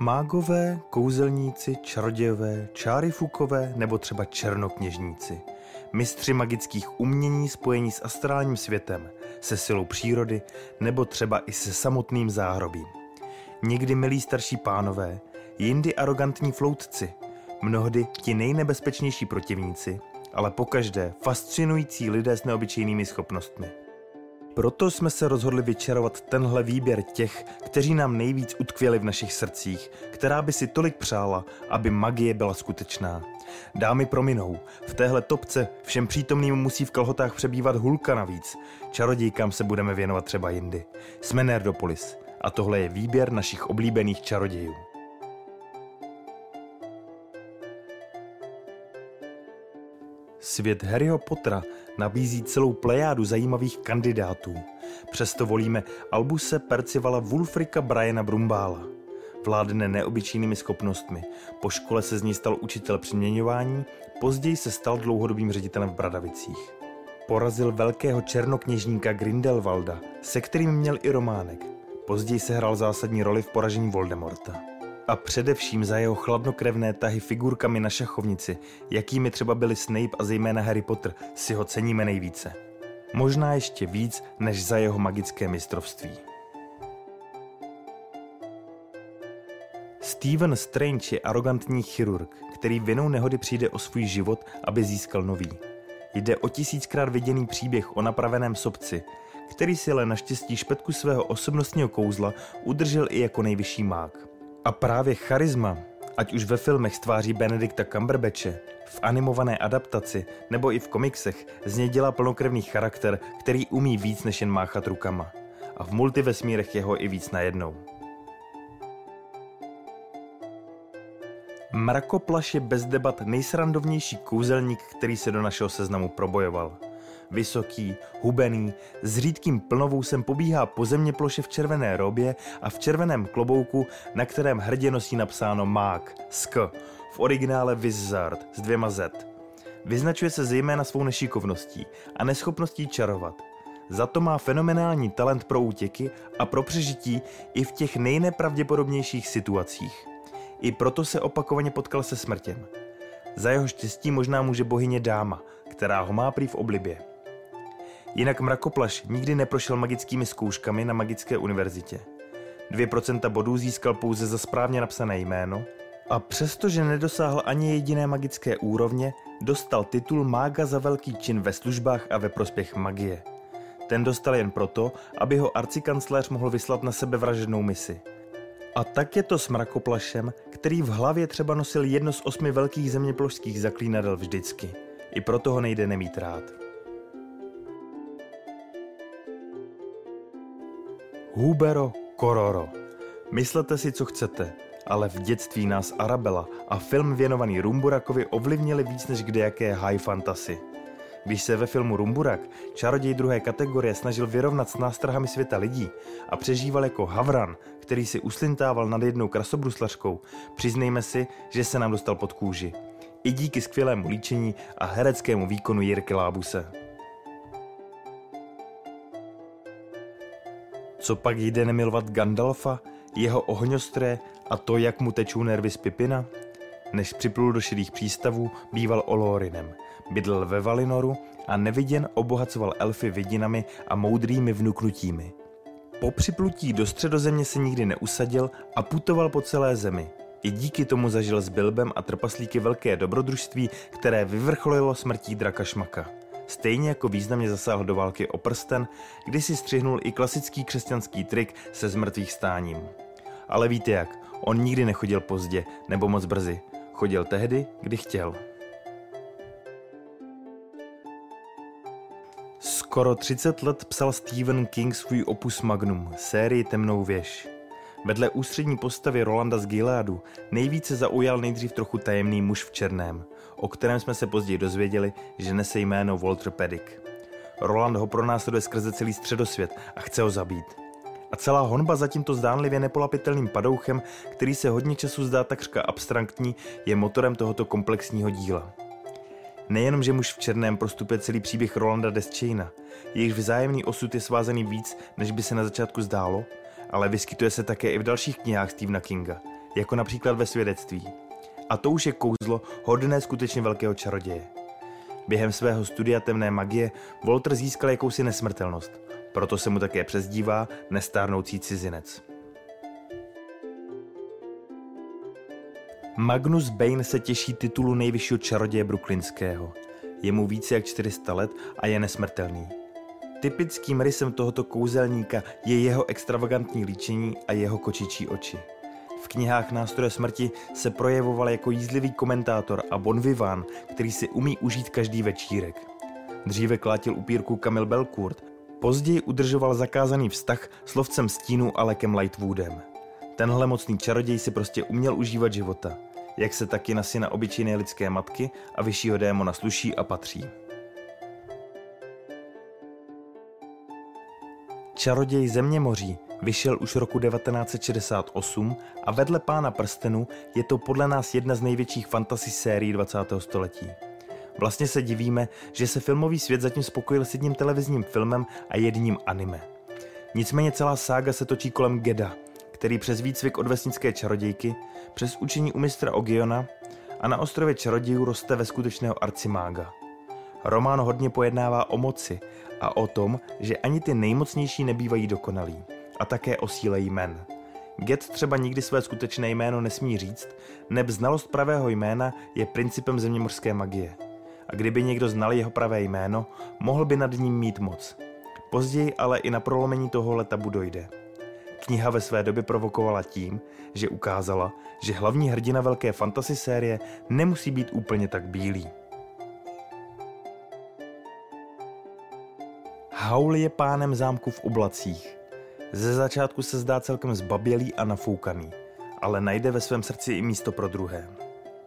Mágové, kouzelníci, čarodějové, čárifukové nebo třeba černokněžníci. Mistři magických umění spojení s astrálním světem, se silou přírody nebo třeba i se samotným záhrobím. Někdy milí starší pánové, jindy arrogantní floutci, mnohdy ti nejnebezpečnější protivníci, ale pokaždé fascinující lidé s neobyčejnými schopnostmi. Proto jsme se rozhodli vyčarovat tenhle výběr těch, kteří nám nejvíc utkvěli v našich srdcích, která by si tolik přála, aby magie byla skutečná. Dámy prominou, v téhle topce všem přítomným musí v kalhotách přebývat hulka navíc. Čarodějkám se budeme věnovat třeba jindy. Jsme Nerdopolis a tohle je výběr našich oblíbených čarodějů. Svět Harryho Pottera nabízí celou plejádu zajímavých kandidátů. Přesto volíme Albuse Percivala Wulfrika Briana Brumbála. Vládne neobyčejnými schopnostmi. Po škole se z ní stal učitel přiměňování, později se stal dlouhodobým ředitelem v Bradavicích. Porazil velkého černokněžníka Grindelwalda, se kterým měl i románek. Později se hrál zásadní roli v poražení Voldemorta a především za jeho chladnokrevné tahy figurkami na šachovnici, jakými třeba byli Snape a zejména Harry Potter, si ho ceníme nejvíce. Možná ještě víc než za jeho magické mistrovství. Stephen Strange je arrogantní chirurg, který vinou nehody přijde o svůj život, aby získal nový. Jde o tisíckrát viděný příběh o napraveném sobci, který si ale naštěstí špetku svého osobnostního kouzla udržel i jako nejvyšší mák. A právě charisma, ať už ve filmech stváří Benedikta Cumberbatche, v animované adaptaci nebo i v komiksech, z něj dělá plnokrevný charakter, který umí víc než jen máchat rukama. A v multivesmírech je ho i víc najednou. Mrakoplaš je bez debat nejsrandovnější kouzelník, který se do našeho seznamu probojoval – Vysoký, hubený, s řídkým plnovousem pobíhá po země ploše v červené robě a v červeném klobouku, na kterém hrdě nosí napsáno Mák, Sk, v originále Wizard s dvěma Z. Vyznačuje se zejména svou nešikovností a neschopností čarovat. Za to má fenomenální talent pro útěky a pro přežití i v těch nejnepravděpodobnějších situacích. I proto se opakovaně potkal se smrtěm. Za jeho štěstí možná může bohyně dáma, která ho má prý v oblibě. Jinak Mrakoplaš nikdy neprošel magickými zkouškami na Magické univerzitě. 2% bodů získal pouze za správně napsané jméno a přestože nedosáhl ani jediné magické úrovně, dostal titul mága za velký čin ve službách a ve prospěch magie. Ten dostal jen proto, aby ho arcikancléř mohl vyslat na sebe vražednou misi. A tak je to s mrakoplašem, který v hlavě třeba nosil jedno z osmi velkých zeměplošských zaklínadel vždycky. I proto ho nejde nemít rád. Hubero Kororo. Myslete si, co chcete, ale v dětství nás Arabela a film věnovaný Rumburakovi ovlivnili víc než kdejaké high fantasy. Když se ve filmu Rumburak čaroděj druhé kategorie snažil vyrovnat s nástrahami světa lidí a přežíval jako Havran, který si uslintával nad jednou krasobruslařkou, přiznejme si, že se nám dostal pod kůži. I díky skvělému líčení a hereckému výkonu Jirky Lábuse. Co pak jde nemilovat Gandalfa, jeho ohňostré a to, jak mu tečou nervy z Pipina? Než připlul do šedých přístavů, býval Olorinem. Bydlel ve Valinoru a neviděn obohacoval elfy vidinami a moudrými vnuknutími. Po připlutí do středozemě se nikdy neusadil a putoval po celé zemi. I díky tomu zažil s Bilbem a trpaslíky velké dobrodružství, které vyvrcholilo smrtí draka Šmaka. Stejně jako významně zasáhl do války o prsten, kdy si střihnul i klasický křesťanský trik se zmrtvých stáním. Ale víte jak, on nikdy nechodil pozdě nebo moc brzy. Chodil tehdy, kdy chtěl. Skoro 30 let psal Stephen King svůj opus magnum, sérii Temnou věž. Vedle ústřední postavy Rolanda z Gileadu nejvíce zaujal nejdřív trochu tajemný muž v černém, o kterém jsme se později dozvěděli, že nese jméno Walter Pedick. Roland ho pronásleduje skrze celý středosvět a chce ho zabít. A celá honba za tímto zdánlivě nepolapitelným padouchem, který se hodně času zdá takřka abstraktní, je motorem tohoto komplexního díla. Nejenom, že muž v černém prostupuje celý příběh Rolanda Deschaina, jejichž vzájemný osud je svázaný víc, než by se na začátku zdálo, ale vyskytuje se také i v dalších knihách Stephena Kinga, jako například ve svědectví. A to už je kouzlo hodné skutečně velkého čaroděje. Během svého studia temné magie Walter získal jakousi nesmrtelnost, proto se mu také přezdívá nestárnoucí cizinec. Magnus Bane se těší titulu nejvyššího čaroděje brooklynského. Je mu více jak 400 let a je nesmrtelný. Typickým rysem tohoto kouzelníka je jeho extravagantní líčení a jeho kočičí oči. V knihách Nástroje smrti se projevoval jako jízlivý komentátor a bon vivant, který si umí užít každý večírek. Dříve klátil upírku Kamil Belcourt, později udržoval zakázaný vztah s lovcem stínu Alekem Lightwoodem. Tenhle mocný čaroděj si prostě uměl užívat života, jak se taky na syna obyčejné lidské matky a vyššího démona sluší a patří. Čaroděj země moří vyšel už roku 1968 a vedle Pána prstenu je to podle nás jedna z největších fantasy sérií 20. století. Vlastně se divíme, že se filmový svět zatím spokojil s jedním televizním filmem a jedním anime. Nicméně celá sága se točí kolem Geda, který přes výcvik od vesnické čarodějky, přes učení u mistra Ogiona a na ostrově čarodějů roste ve skutečného arcimága. Román hodně pojednává o moci a o tom, že ani ty nejmocnější nebývají dokonalí a také o síle jmen. Get třeba nikdy své skutečné jméno nesmí říct, neb znalost pravého jména je principem zeměmořské magie. A kdyby někdo znal jeho pravé jméno, mohl by nad ním mít moc. Později ale i na prolomení tohohle tabu dojde. Kniha ve své době provokovala tím, že ukázala, že hlavní hrdina velké fantasy série nemusí být úplně tak bílý. Haul je pánem zámku v oblacích. Ze začátku se zdá celkem zbabělý a nafoukaný, ale najde ve svém srdci i místo pro druhé.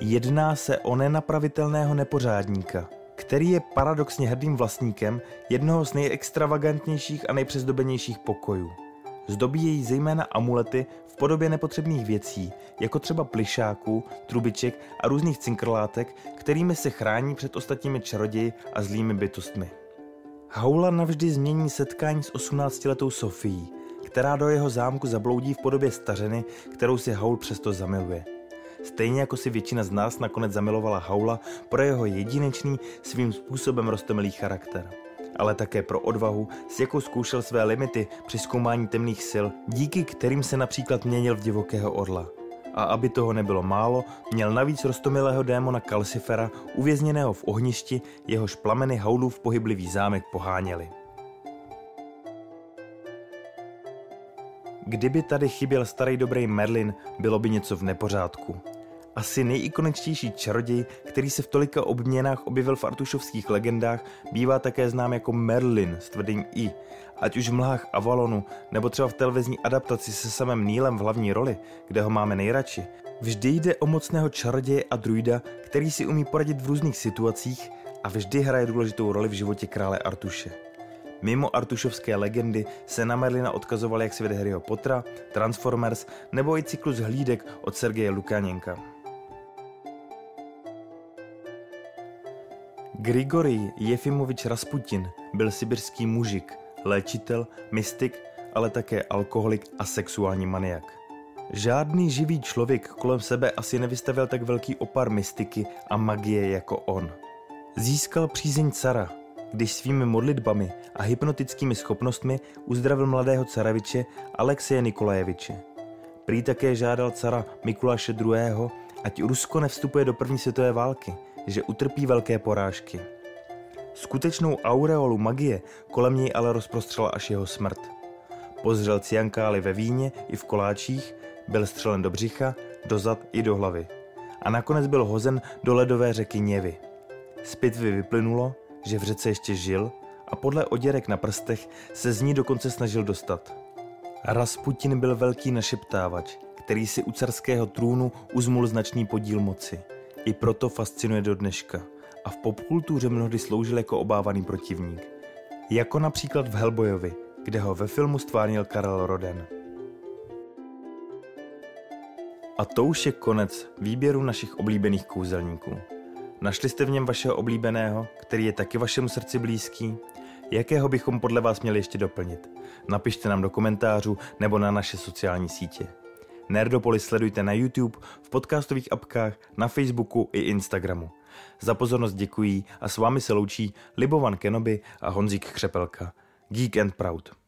Jedná se o nenapravitelného nepořádníka, který je paradoxně hrdým vlastníkem jednoho z nejextravagantnějších a nejpřezdobenějších pokojů. Zdobí jej zejména amulety v podobě nepotřebných věcí, jako třeba plišáků, trubiček a různých cinkrlátek, kterými se chrání před ostatními čaroději a zlými bytostmi. Haula navždy změní setkání s 18-letou Sofií, která do jeho zámku zabloudí v podobě stařeny, kterou si Haul přesto zamiluje. Stejně jako si většina z nás nakonec zamilovala Haula pro jeho jedinečný, svým způsobem rostomilý charakter. Ale také pro odvahu, s jakou zkoušel své limity při zkoumání temných sil, díky kterým se například měnil v divokého orla. A aby toho nebylo málo, měl navíc rostomilého démona Kalsifera uvězněného v ohništi, jehož plameny Haulův pohyblivý zámek poháněli. Kdyby tady chyběl starý dobrý Merlin, bylo by něco v nepořádku. Asi nejikoničtější čaroděj, který se v tolika obměnách objevil v artušovských legendách, bývá také znám jako Merlin s tvrdým I. Ať už v mlhách Avalonu, nebo třeba v televizní adaptaci se samým Nílem v hlavní roli, kde ho máme nejradši. Vždy jde o mocného čaroděje a druida, který si umí poradit v různých situacích a vždy hraje důležitou roli v životě krále Artuše. Mimo artušovské legendy se na Merlina odkazoval jak svět Harryho Pottera, Transformers nebo i cyklus hlídek od Sergeje Lukáněnka. Grigorij Jefimovič Rasputin byl sibirský mužik, léčitel, mystik, ale také alkoholik a sexuální maniak. Žádný živý člověk kolem sebe asi nevystavil tak velký opar mystiky a magie jako on. Získal přízeň cara, když svými modlitbami a hypnotickými schopnostmi uzdravil mladého caraviče Alexeje Nikolajeviče. Prý také žádal cara Mikuláše II., ať Rusko nevstupuje do první světové války, že utrpí velké porážky. Skutečnou aureolu magie kolem něj ale rozprostřela až jeho smrt. Pozřel ciankály ve víně i v koláčích, byl střelen do břicha, do zad i do hlavy. A nakonec byl hozen do ledové řeky Něvy. Z pitvy vyplynulo, že v řece ještě žil a podle oděrek na prstech se z ní dokonce snažil dostat. Rasputin byl velký našeptávač, který si u carského trůnu uzmul značný podíl moci. I proto fascinuje do dneška a v popkultuře mnohdy sloužil jako obávaný protivník. Jako například v Hellboyovi, kde ho ve filmu stvárnil Karel Roden. A to už je konec výběru našich oblíbených kouzelníků. Našli jste v něm vašeho oblíbeného, který je taky vašemu srdci blízký? Jakého bychom podle vás měli ještě doplnit? Napište nám do komentářů nebo na naše sociální sítě. Nerdopolis sledujte na YouTube, v podcastových apkách, na Facebooku i Instagramu. Za pozornost děkují a s vámi se loučí Libovan Kenobi a Honzík Křepelka. Geek and Proud.